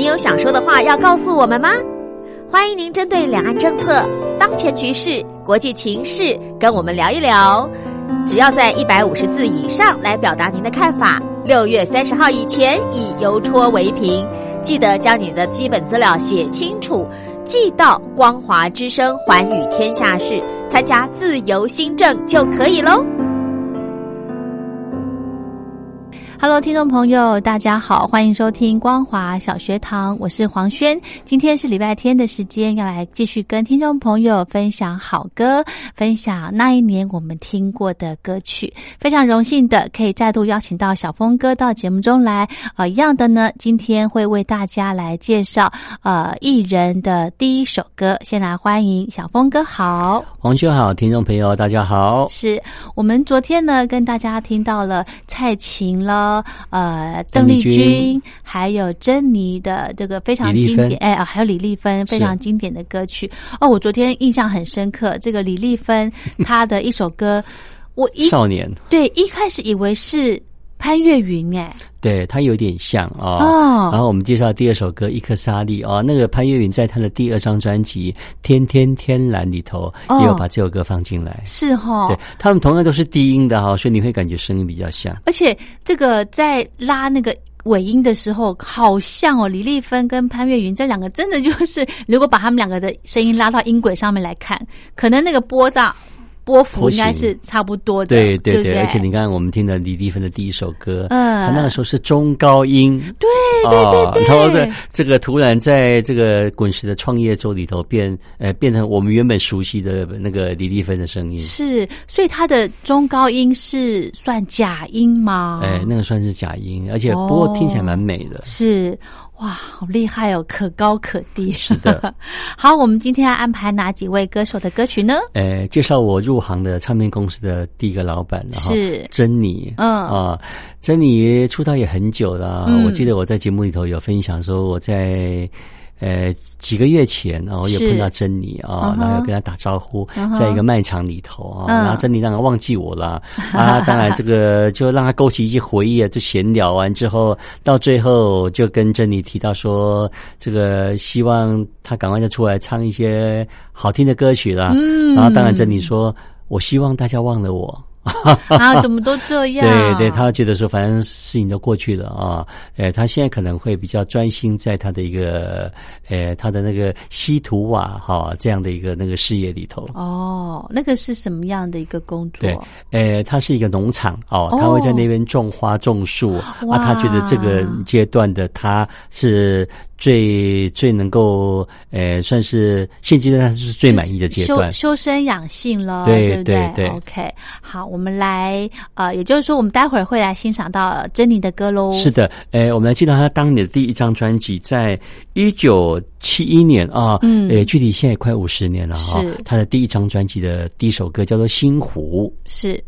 你有想说的话要告诉我们吗？欢迎您针对两岸政策、当前局势、国际情势跟我们聊一聊。只要在一百五十字以上来表达您的看法。六月三十号以前以邮戳为凭，记得将你的基本资料写清楚，寄到光华之声环宇天下事，参加自由新政就可以喽。Hello，听众朋友，大家好，欢迎收听光华小学堂，我是黄轩。今天是礼拜天的时间，要来继续跟听众朋友分享好歌，分享那一年我们听过的歌曲。非常荣幸的可以再度邀请到小峰哥到节目中来。呃，一样的呢，今天会为大家来介绍呃艺人的第一首歌。先来欢迎小峰哥，好，黄轩好，听众朋友大家好。是我们昨天呢跟大家听到了蔡琴了。呃，邓丽君还有珍妮的这个非常经典，哎啊，还有李丽芬非常经典的歌曲哦。我昨天印象很深刻，这个李丽芬她的一首歌，我一少年对一开始以为是潘越云，哎。对他有点像啊，然后我们介绍第二首歌《一颗沙粒》哦，那个潘越云在他的第二张专辑《天天天蓝》里头也有把这首歌放进来，是哈，对他们同样都是低音的哈，所以你会感觉声音比较像。而且这个在拉那个尾音的时候，好像哦，李丽芬跟潘越云这两个真的就是，如果把他们两个的声音拉到音轨上面来看，可能那个波大。波幅应该是差不多的，对对对，而且你看我们听的李丽芬的第一首歌，嗯，他那个时候是中高音，对对对对，然后的这个突然在这个滚石的创业周里头变，呃，变成我们原本熟悉的那个李丽芬的声音，是，所以他的中高音是算假音吗？哎，那个算是假音，而且不过听起来蛮美的，是。哇，好厉害哦，可高可低。是的，好，我们今天要安排哪几位歌手的歌曲呢？呃，介绍我入行的唱片公司的第一个老板，是珍妮。嗯啊，珍妮出道也很久了。我记得我在节目里头有分享说，我在。呃，几个月前，然后又碰到珍妮啊，然后又跟她打招呼，在一个卖场里头啊，然后珍妮让她忘记我了啊，当然这个就让她勾起一些回忆啊，就闲聊完之后，到最后就跟珍妮提到说，这个希望她赶快就出来唱一些好听的歌曲了，然后当然珍妮说，我希望大家忘了我。啊，怎么都这样？对对，他觉得说，反正事情都过去了啊。呃，他现在可能会比较专心在他的一个，呃，他的那个稀土瓦哈这样的一个那个事业里头。哦，那个是什么样的一个工作？对，呃，他是一个农场哦，他会在那边种花种树啊。他觉得这个阶段的他是。最最能够，呃，算是现阶段是最满意的阶段，修修身养性了，对对对？OK，好，我们来，呃，也就是说，我们待会儿会来欣赏到珍妮的歌喽。是的，哎，我们来记得她当年的第一张专辑，在一九七一年啊，嗯，呃，距离现在快五十年了哈。是她的第一张专辑的第一首歌叫做《星湖》，是。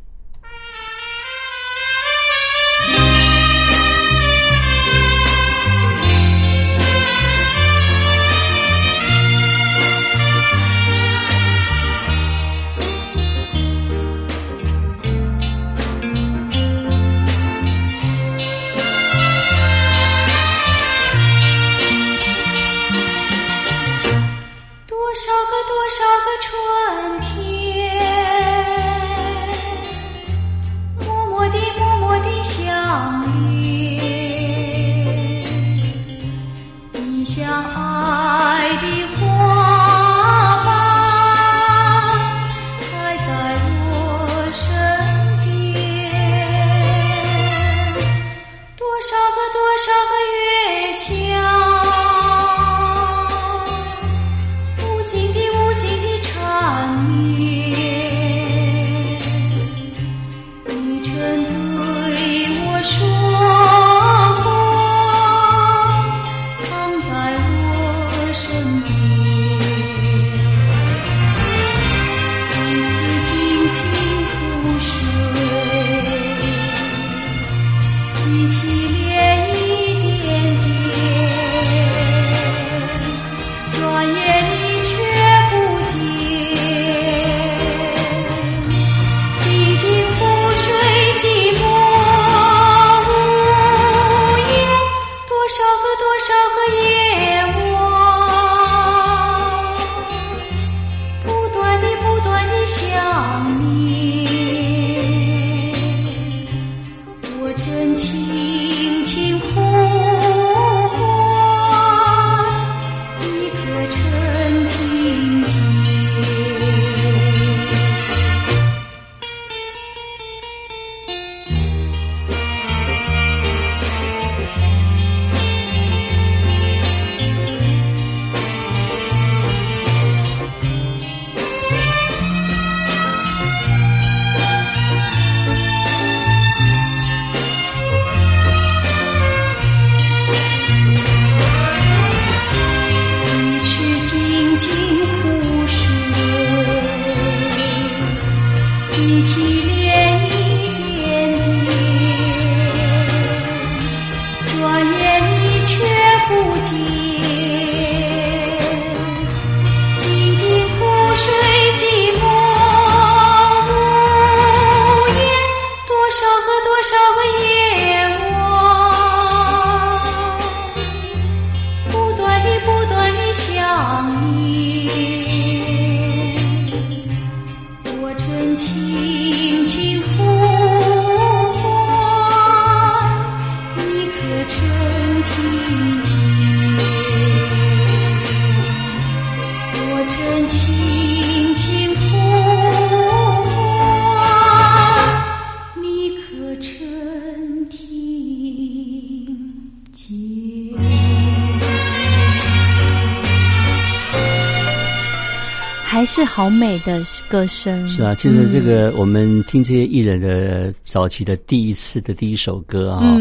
是好美的歌声，是啊，其实这个我们听这些艺人的早期的第一次的第一首歌啊，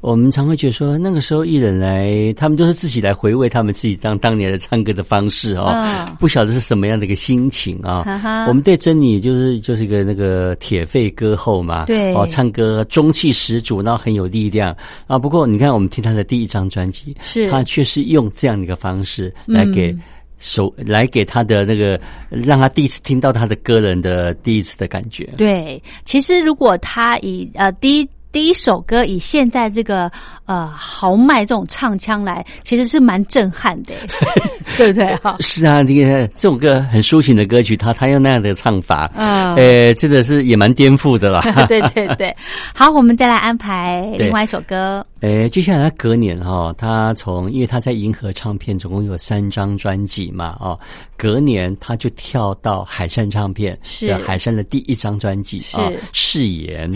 我们常会觉得说，那个时候艺人来，他们都是自己来回味他们自己当当年的唱歌的方式啊，不晓得是什么样的一个心情啊。我们对珍妮就是就是一个那个铁肺歌后嘛，对，哦，唱歌中气十足，然后很有力量。啊。不过你看，我们听他的第一张专辑，是。他却是用这样的一个方式来给。手来给他的那个，让他第一次听到他的歌人的第一次的感觉。对，其实如果他以呃第一。第一首歌以现在这个呃豪迈这种唱腔来，其实是蛮震撼的，对不对？哈，是啊，你看这种歌很抒情的歌曲，他他用那样的唱法，嗯，呃，真的是也蛮颠覆的啦。对对对，好，我们再来安排另外一首歌。诶，接下来隔年哈，他从因为他在银河唱片总共有三张专辑嘛，哦，隔年他就跳到海山唱片，是海山的第一张专辑是誓言。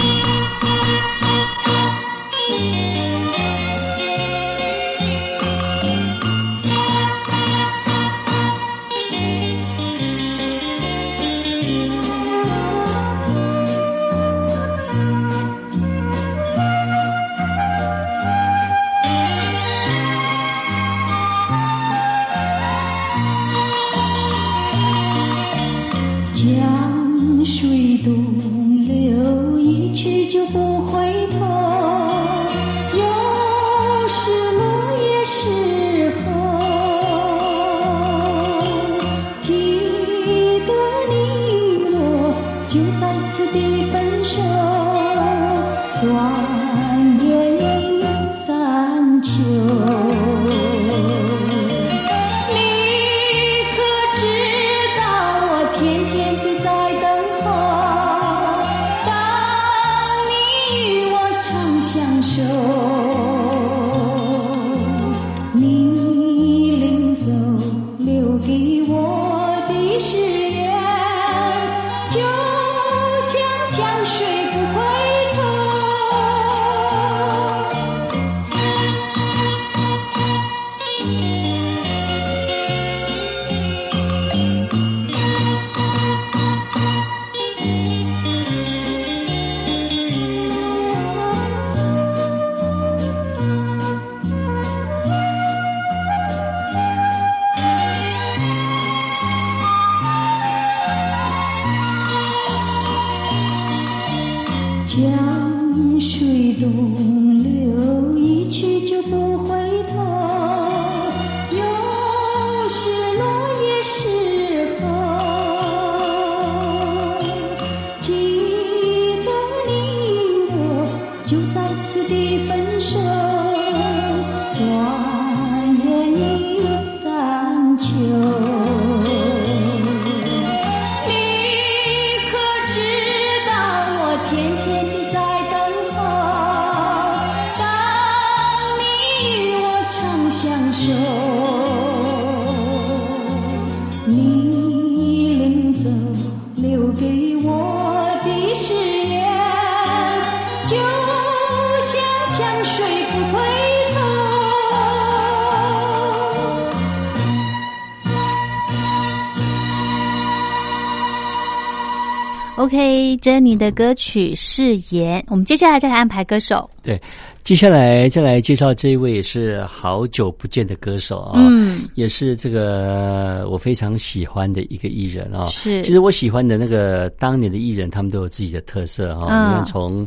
OK，珍妮的歌曲《誓言》，我们接下来再来安排歌手。对，接下来再来介绍这一位也是好久不见的歌手啊，嗯，也是这个我非常喜欢的一个艺人啊。是，其实我喜欢的那个当年的艺人，他们都有自己的特色啊。嗯你看从。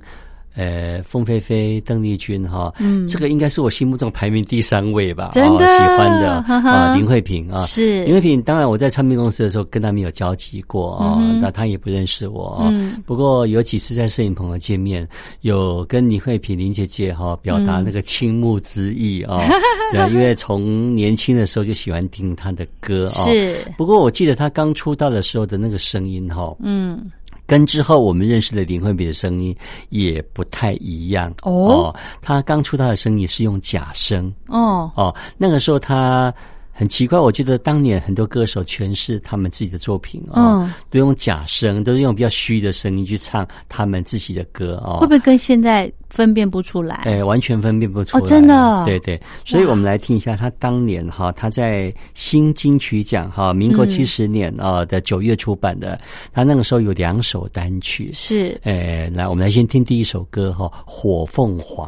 呃，凤飞飞、邓丽君哈，嗯。这个应该是我心目中排名第三位吧，真的？哦、喜欢的啊，林慧萍啊，是。林慧萍。当然我在唱片公司的时候跟她没有交集过啊，那她也不认识我啊。嗯。不过有几次在摄影棚的见面，有跟林慧萍林姐姐哈表达那个倾慕之意啊，对啊，因为从年轻的时候就喜欢听她的歌啊。是，不过我记得她刚出道的时候的那个声音哈，嗯，跟之后我们认识的林慧敏的声音也不太一样。哦。她刚出道的声音是用假声。哦，哦，那个时候她很奇怪，我觉得当年很多歌手诠释他们自己的作品哦，嗯都用假声，都是用比较虚的声音去唱他们自己的歌哦。会不会跟现在分辨不出来？哎，完全分辨不出来。哦真的对对，所以我们来听一下他当年哈，他在新金曲奖哈，民国嗯七十年啊的九月出版的，他那个时候有两首单曲。是，哎，来，我们来先听第一首歌哈，《火凤凰》。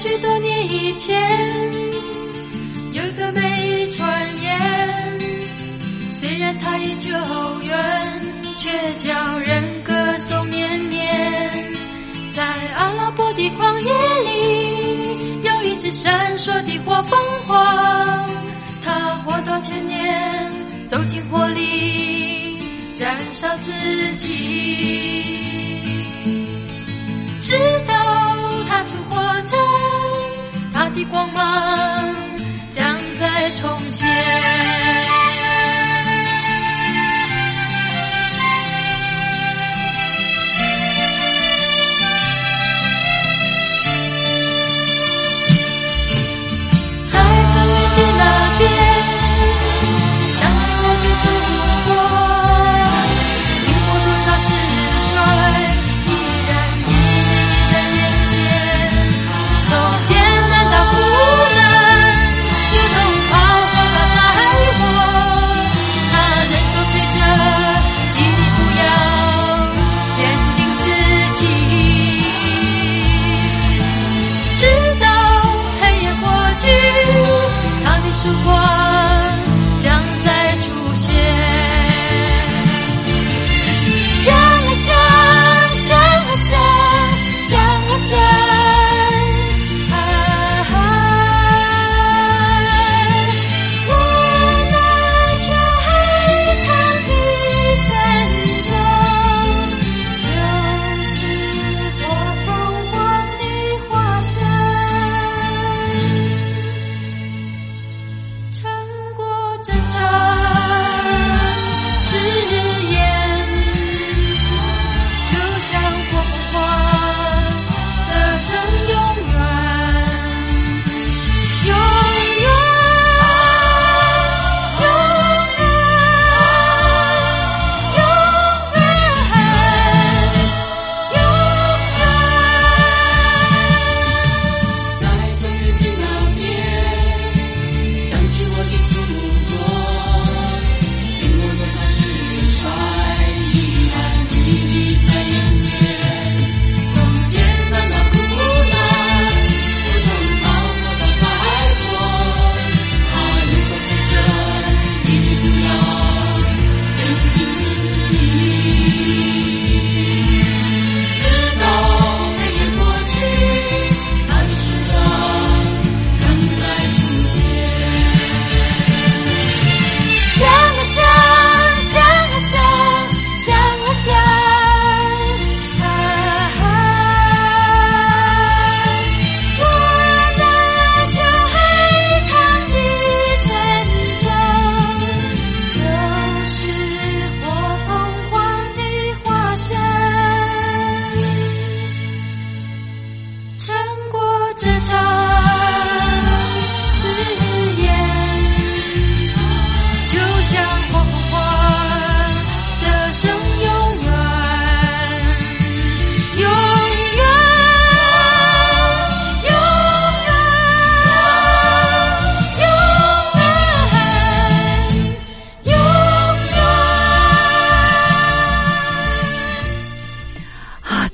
许多年以前，有一个美丽传言，虽然它已久远，却叫人歌颂绵绵。在阿拉伯的旷野里，有一只闪烁的火凤凰，它活到千年，走进火里，燃烧自己。直到踏出火城，的光芒将再重现。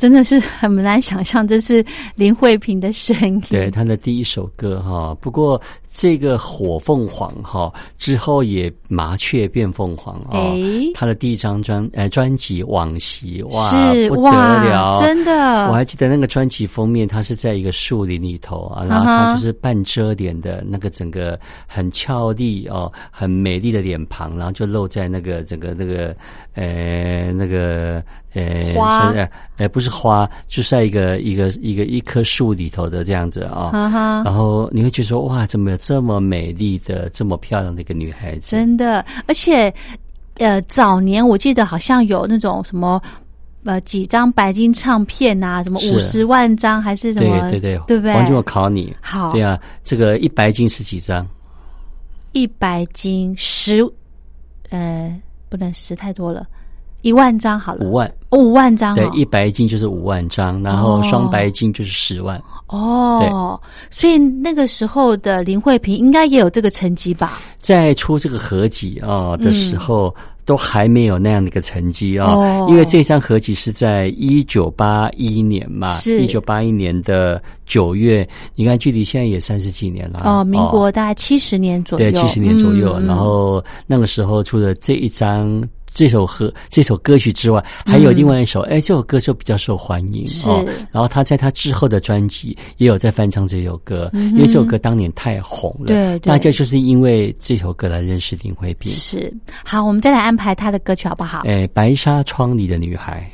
真的是很难想象，这是林慧萍的声音。对，她的第一首歌哈。不过这个火凤凰哈之后也麻雀变凤凰啊。他的第一张专呃专辑《往昔》哇不得了，真的。我还记得那个专辑封面，它是在一个树林里头啊，然后它就是半遮脸的那个整个很俏丽哦，很美丽的脸庞，然后就露在那个整个那个呃那个。呃，花，呃，不是花，就是在一个一个一个一棵树里头的这样子啊。然后你会觉得说，哇，怎么有这么美丽的、这么漂亮的一个女孩子？真的，而且，呃，早年我记得好像有那种什么，呃，几张白金唱片啊，什么五十万张还是什么？对对对，对不对？王俊，我考你，好，对啊，这个一白金是几张？一白金十，呃，不能十太多了。一万张好了，五万哦，五万张对，一白金就是五万张，然后双白金就是十万哦。所以那个时候的林慧萍应该也有这个成绩吧？在出这个合集啊的时候，都还没有那样的一个成绩啊。因为这张合集是在一九八一年嘛，是一九八一年的九月，你看距离现在也三十几年了哦，民国大概七十年左右，对，七十年左右。然后那个时候出的这一张。这首歌这首歌曲之外，还有另外一首，哎，这首歌就比较受欢迎哦。然后他在他之后的专辑也有在翻唱这首歌，因为这首歌当年太红了，对，大家就是因为这首歌来认识林慧萍。是，好，我们再来安排他的歌曲好不好？哎，白纱窗里的女孩。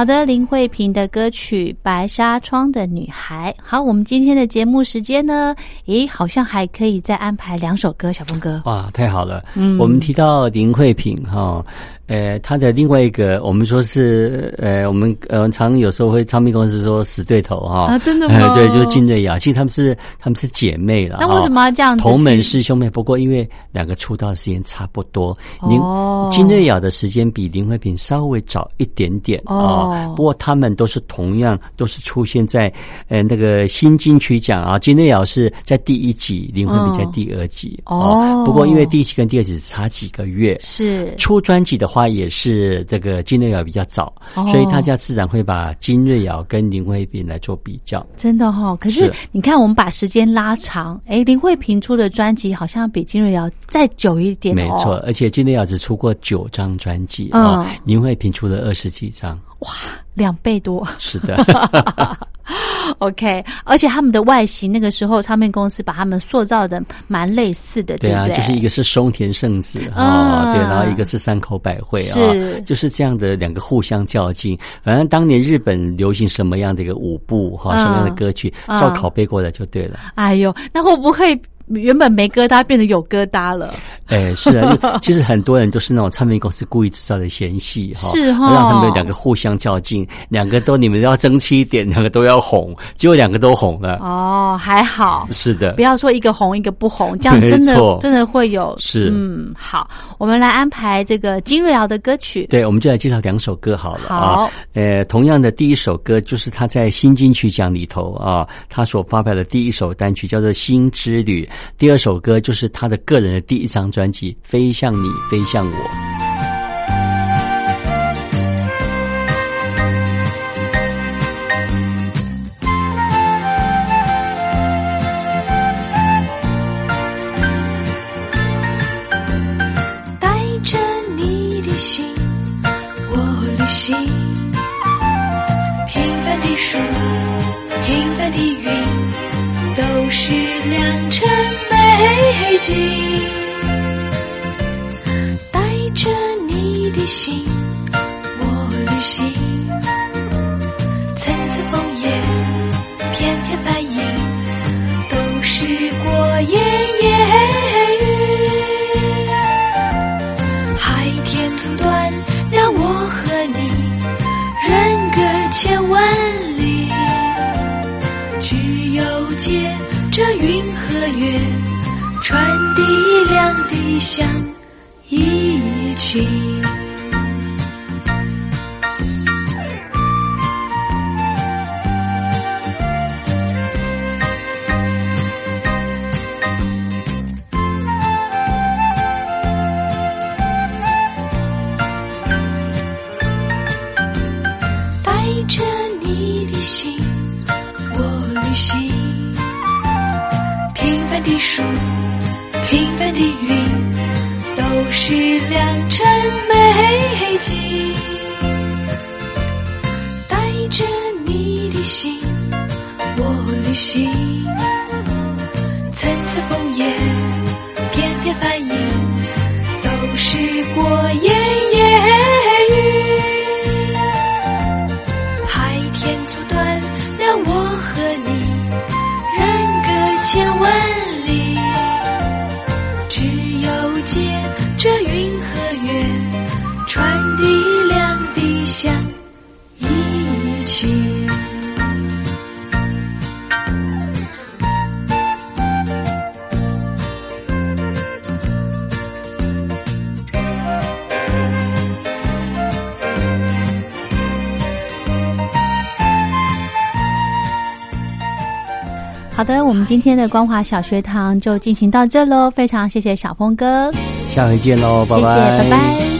好的，林慧萍的歌曲《白纱窗的女孩》。好，我们今天的节目时间呢？诶，好像还可以再安排两首歌，小峰哥。哇，太好了！嗯，我们提到林慧萍哈。呃，他的另外一个，我们说是呃，我们呃常有时候会唱片公司说死对头哈啊，真的吗？对，就是金瑞雅，其实他们是他们是姐妹了。那为什么要这样？同门师兄妹，不过因为两个出道时间差不多，林金瑞雅的时间比林慧萍稍微早一点点啊。不过他们都是同样都是出现在呃那个新金曲奖啊，金瑞雅是在第一集，林慧萍在第二集哦。不过因为第一集跟第二集只差几个月，是出专辑的话。他也是这个金瑞瑶比较早，所以大家自然会把金瑞瑶跟林慧萍来做比较。真的哈，可是你看，我们把时间拉长，哎，林慧萍出的专辑好像比金瑞瑶再久一点。没错，而且金瑞瑶只出过九张专辑啊，林慧萍出了二十几张。哇，两倍多！是的。OK，而且他们的外形那个时候唱片公司把他们塑造的蛮类似的，对啊，就是一个是松田圣子啊，对，然后一个是山口百惠啊，就是这样的两个互相较劲。反正当年日本流行什么样的一个舞步哈，什么样的歌曲，照拷贝过来就对了。哎呦，那会不会？原本没疙瘩，变得有疙瘩了。哎，是啊，其实很多人都是那种唱片公司故意制造的嫌隙哈，是哈，让他们两个互相较劲，两个都你们要争气一点，两个都要红，结果两个都红了。哦，还好，是的，不要说一个红一个不红，这样 真的真的会有是嗯，好，我们来安排这个金瑞瑶的歌曲。对，我们就来介绍两首歌好了好。呃，同样的第一首歌就是他在新金曲奖里头啊，他所发表的第一首单曲叫做《新之旅》。第二首歌就是他的个人的第一张专辑《飞向你，飞向我》。带着你的心，我旅行。平凡的树，平凡的云，都是良辰。情。一想好的，我们今天的光华小学堂就进行到这喽，非常谢谢小峰哥，下回见喽，拜拜，拜拜。